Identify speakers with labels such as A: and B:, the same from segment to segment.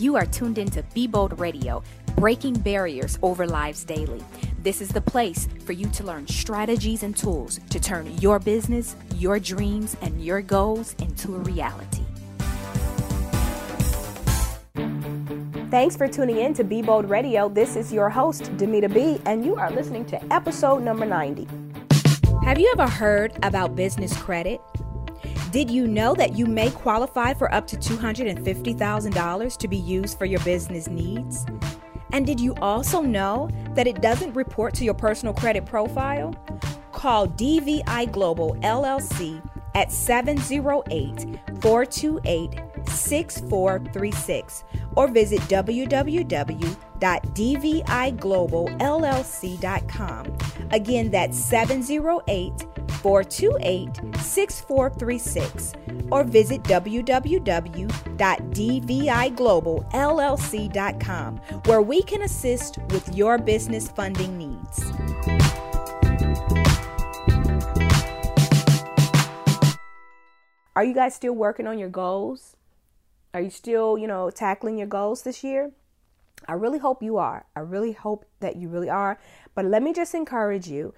A: You are tuned into Be Bold Radio, breaking barriers over lives daily. This is the place for you to learn strategies and tools to turn your business, your dreams, and your goals into a reality.
B: Thanks for tuning in to Be Bold Radio. This is your host, Dymeata B, and you are listening to episode number 90.
A: Have you ever heard about business credit? Did you know that you may qualify for up to $250,000 to be used for your business needs? And did you also know that it doesn't report to your personal credit profile? Call DVI Global LLC at 708 428 6436 or visit www.dvigloballlc.com. Again, that's 708 428 6436 or visit www.dvigloballlc.com where we can assist with your business funding needs.
B: Are you guys still working on your goals? Are you still, you know, tackling your goals this year? I really hope you are. I really hope that you really are. But let me just encourage you.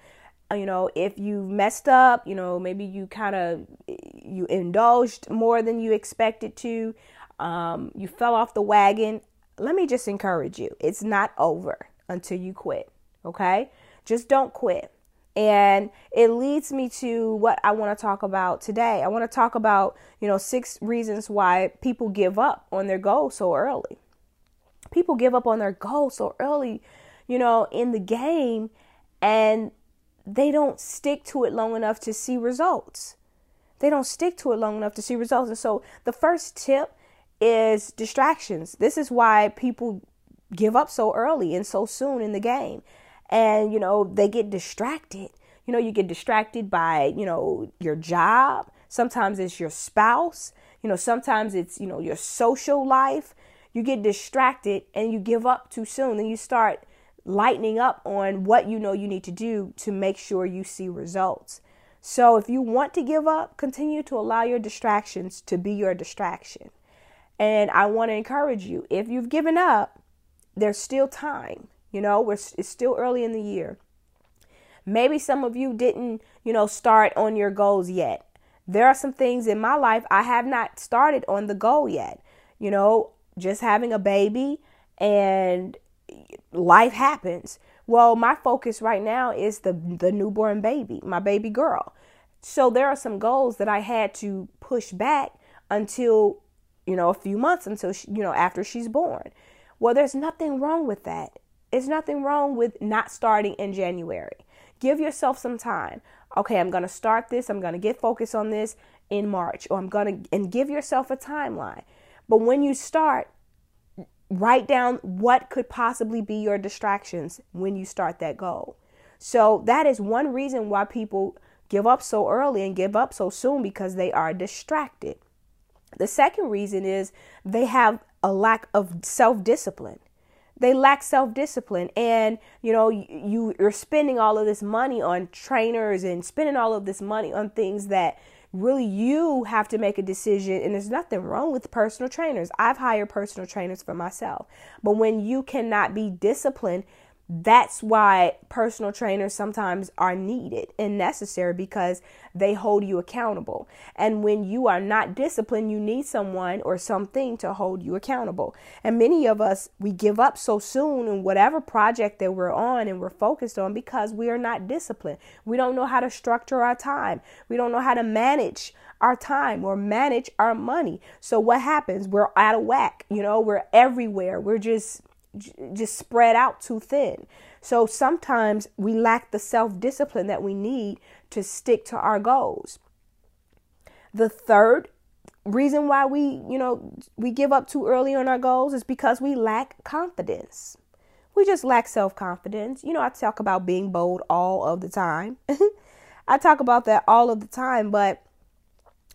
B: Uh, you know, if you messed up, you know, maybe you kind of you indulged more than you expected to, um, you fell off the wagon. Let me just encourage you. It's not over until you quit. Okay? Just don't quit. And it leads me to what I want to talk about today. I want to talk about, you know, six reasons why people give up on their goal so early. People give up on their goal so early, you know, in the game and they don't stick to it long enough to see results. They don't stick to it long enough to see results. And so the first tip is distractions. This is why people give up so early and so soon in the game and you know they get distracted. You know you get distracted by you know your job. Sometimes it's your spouse. You know sometimes it's you know your social life. You get distracted and you give up too soon. And you start lightening up on what you know you need to do to make sure you see results. So if you want to give up continue to allow your distractions to be your distraction. And i want to encourage you if you've given up there's still time you know, we're, it's still early in the year. Maybe some of you didn't, you know, start on your goals yet. There are some things in my life I have not started on the goal yet. You know, just having a baby and life happens. Well, my focus right now is the the newborn baby, my baby girl. So there are some goals that I had to push back until, you know, a few months until she, you know, after she's born. Well, there's nothing wrong with that. It's nothing wrong with not starting in January. Give yourself some time. Okay, I'm going to start this. I'm going to get focused on this in March, or I'm going to, and give yourself a timeline. But when you start, write down what could possibly be your distractions when you start that goal. So that is one reason why people give up so early and give up so soon because they are distracted. The second reason is they have a lack of self discipline they lack self-discipline. And you know you you're spending all of this money on trainers and spending all of this money on things that really you have to make a decision. And there's nothing wrong with personal trainers. I've hired personal trainers for myself. But when you cannot be disciplined that's why personal trainers sometimes are needed and necessary because they hold you accountable. And when you are not disciplined, you need someone or something to hold you accountable. And many of us, we give up so soon in whatever project that we're on and we're focused on because we are not disciplined. We don't know how to structure our time, we don't know how to manage our time or manage our money. So what happens? We're out of whack. You know, we're everywhere. We're just just spread out too thin. So sometimes we lack the self discipline that we need to stick to our goals. The third reason why we, you know, we give up too early on our goals is because we lack confidence. We just lack self confidence. You know, I talk about being bold all of the time. I talk about that all of the time, but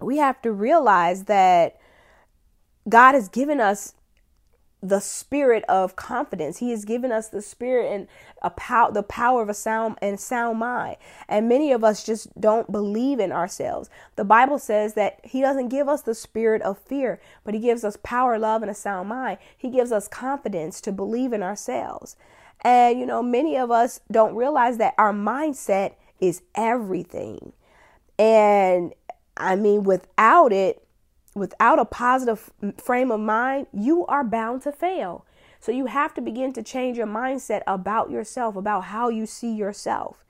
B: we have to realize that God has given us the spirit of confidence. He has given us the spirit and a power, the power of a sound and sound mind. And many of us just don't believe in ourselves. The Bible says that He doesn't give us the spirit of fear, but He gives us power, love, and a sound mind. He gives us confidence to believe in ourselves. And you know, many of us don't realize that our mindset is everything. And I mean, without it, without a positive frame of mind, you are bound to fail. So you have to begin to change your mindset about yourself, about how you see yourself.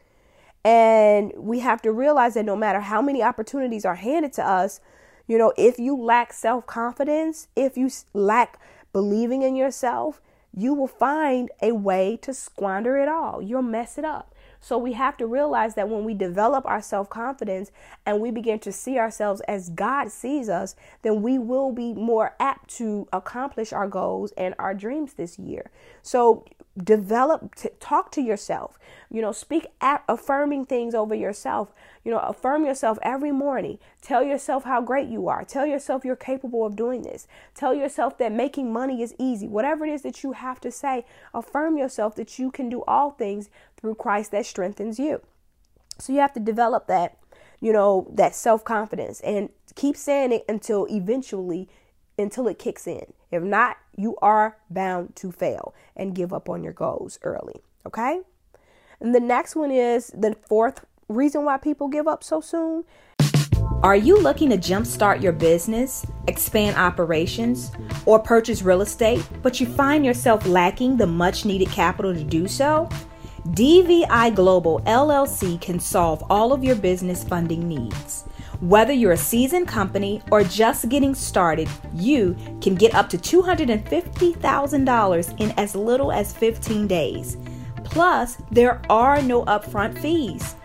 B: And we have to realize that no matter how many opportunities are handed to us, you know, if you lack self confidence, if you lack believing in yourself, you will find a way to squander it all. You'll mess it up. So we have to realize that when we develop our self confidence and we begin to see ourselves as God sees us, then we will be more apt to accomplish our goals and our dreams this year. So develop, t- talk to yourself, you know, speak affirming things over yourself. You know, affirm yourself every morning. Tell yourself how great you are. Tell yourself you're capable of doing this. Tell yourself that making money is easy. Whatever it is that you have to say, affirm yourself that you can do all things through Christ that strengthens you. So you have to develop that, you know, that self confidence and keep saying it until eventually, until it kicks in. If not, you are bound to fail and give up on your goals early. Okay. And the next one is the fourth reason why people give up so soon.
A: Are you looking to jumpstart your business, expand operations, or purchase real estate, but you find yourself lacking the much needed capital to do so? DVI Global LLC can solve all of your business funding needs. Whether you're a seasoned company or just getting started, you can get up to $250,000 in as little as 15 days. Plus, there are no upfront fees.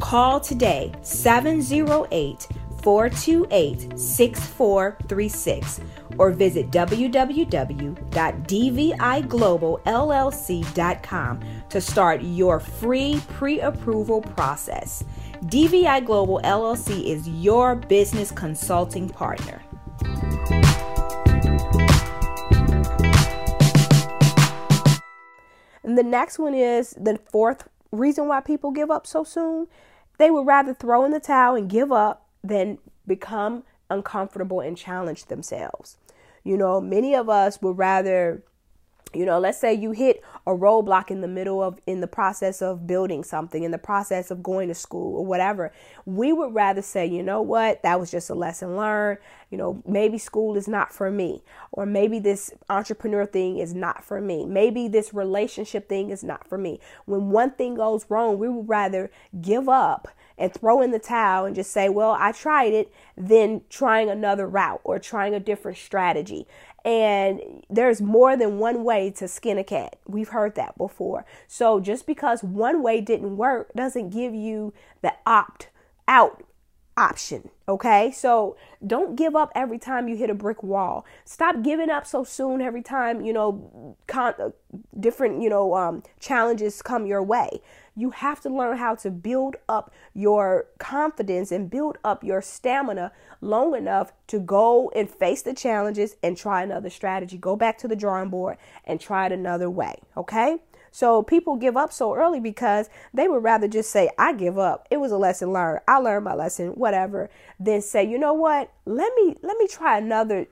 A: Call today 708 428 6436 or visit www.dvigloballlc.com to start your free pre approval process. DVI Global LLC is your business consulting partner.
B: And the next one is the fourth reason why people give up so soon. They would rather throw in the towel and give up than become uncomfortable and challenge themselves. You know, many of us would rather you know let's say you hit a roadblock in the middle of in the process of building something in the process of going to school or whatever we would rather say you know what? That was just a lesson learned. You know maybe school is not for me or maybe this entrepreneur thing is not for me. Maybe this relationship thing is not for me. When one thing goes wrong we would rather give up and throw in the towel and just say, well, I tried it, than trying another route or trying a different strategy. And there's more than one way to skin a cat. We've heard that before. So just because one way didn't work doesn't give you the opt out option. Okay. So don't give up every time you hit a brick wall. Stop giving up so soon every time, you know, con- different, you know, um, challenges come your way. You have to learn how to build up your confidence and build up your stamina long enough to go and face the challenges and try another strategy. Go back to the drawing board and try it another way. Okay. So people give up so early because they would rather just say, I give up. It was a lesson learned. I learned my lesson, whatever, than say, you know what? Let me let me try another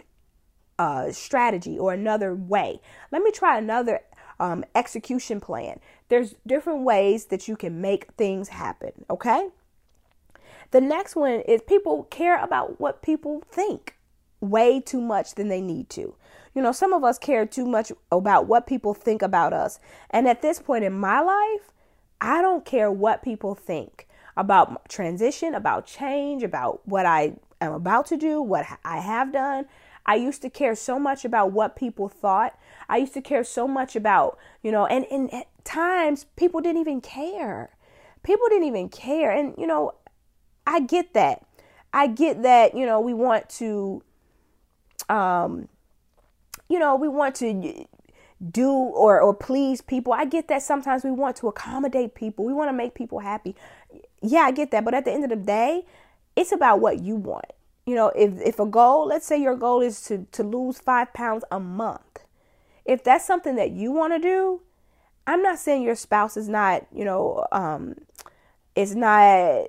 B: uh, strategy or another way. Let me try another um, execution plan. There's different ways that you can make things happen. Okay. The next one is people care about what people think way too much than they need to. You know, some of us care too much about what people think about us. And at this point in my life, I don't care what people think about transition, about change, about what I am about to do, what I have done. I used to care so much about what people thought. I used to care so much about, you know, and, and at times people didn't even care. People didn't even care. And, you know, I get that. I get that, you know, we want to um you know, we want to do or or please people. I get that sometimes we want to accommodate people. We want to make people happy. Yeah, I get that, but at the end of the day, it's about what you want. You know, if if a goal, let's say your goal is to to lose 5 pounds a month, If that's something that you want to do, I'm not saying your spouse is not, you know, um, is not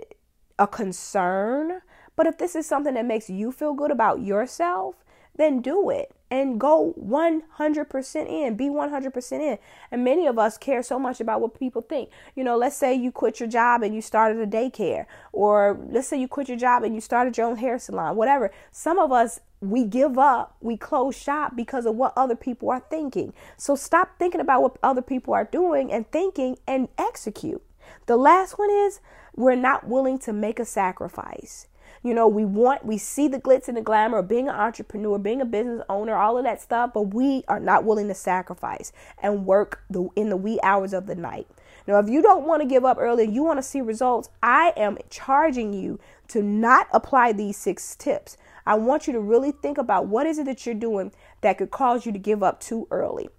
B: a concern. But if this is something that makes you feel good about yourself, then do it and go 100% in. Be 100% in. And many of us care so much about what people think. You know, let's say you quit your job and you started a daycare, or let's say you quit your job and you started your own hair salon, whatever. Some of us, we give up, we close shop because of what other people are thinking. So stop thinking about what other people are doing and thinking and execute. The last one is we're not willing to make a sacrifice. You know, we want, we see the glitz and the glamour of being an entrepreneur, being a business owner, all of that stuff, but we are not willing to sacrifice and work the, in the wee hours of the night. Now, if you don't want to give up early you want to see results, I am charging you to not apply these six tips. I want you to really think about what is it that you're doing that could cause you to give up too early.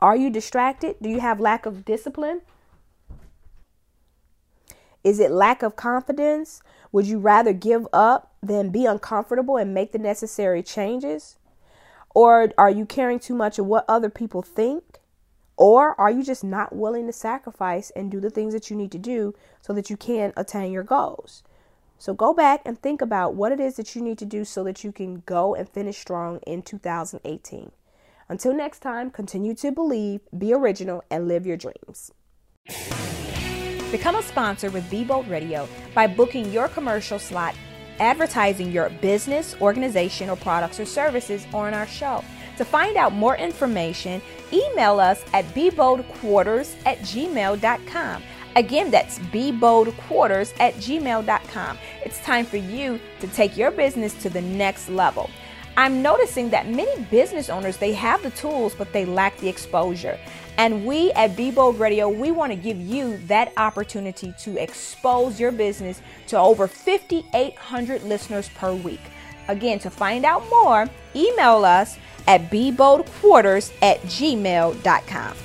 B: Are you distracted? Do you have lack of discipline? Is it lack of confidence? Would you rather give up than be uncomfortable and make the necessary changes? Or are you caring too much of what other people think? Or are you just not willing to sacrifice and do the things that you need to do so that you can attain your goals? So go back and think about what it is that you need to do so that you can go and finish strong in 2018. Until next time, continue to believe, be original, and live your dreams.
A: Become a sponsor with Be Bold Radio by booking your commercial slot, advertising your business, organization, or products or services on our show. To find out more information, email us at beboldquarters at gmail.com. Again, that's beboldquarters at gmail.com. It's time for you to take your business to the next level. I'm noticing that many business owners, they have the tools, but they lack the exposure. And we at Be Bold Radio, we want to give you that opportunity to expose your business to over 5,800 listeners per week. Again, to find out more, email us at beboldquarters at gmail.com.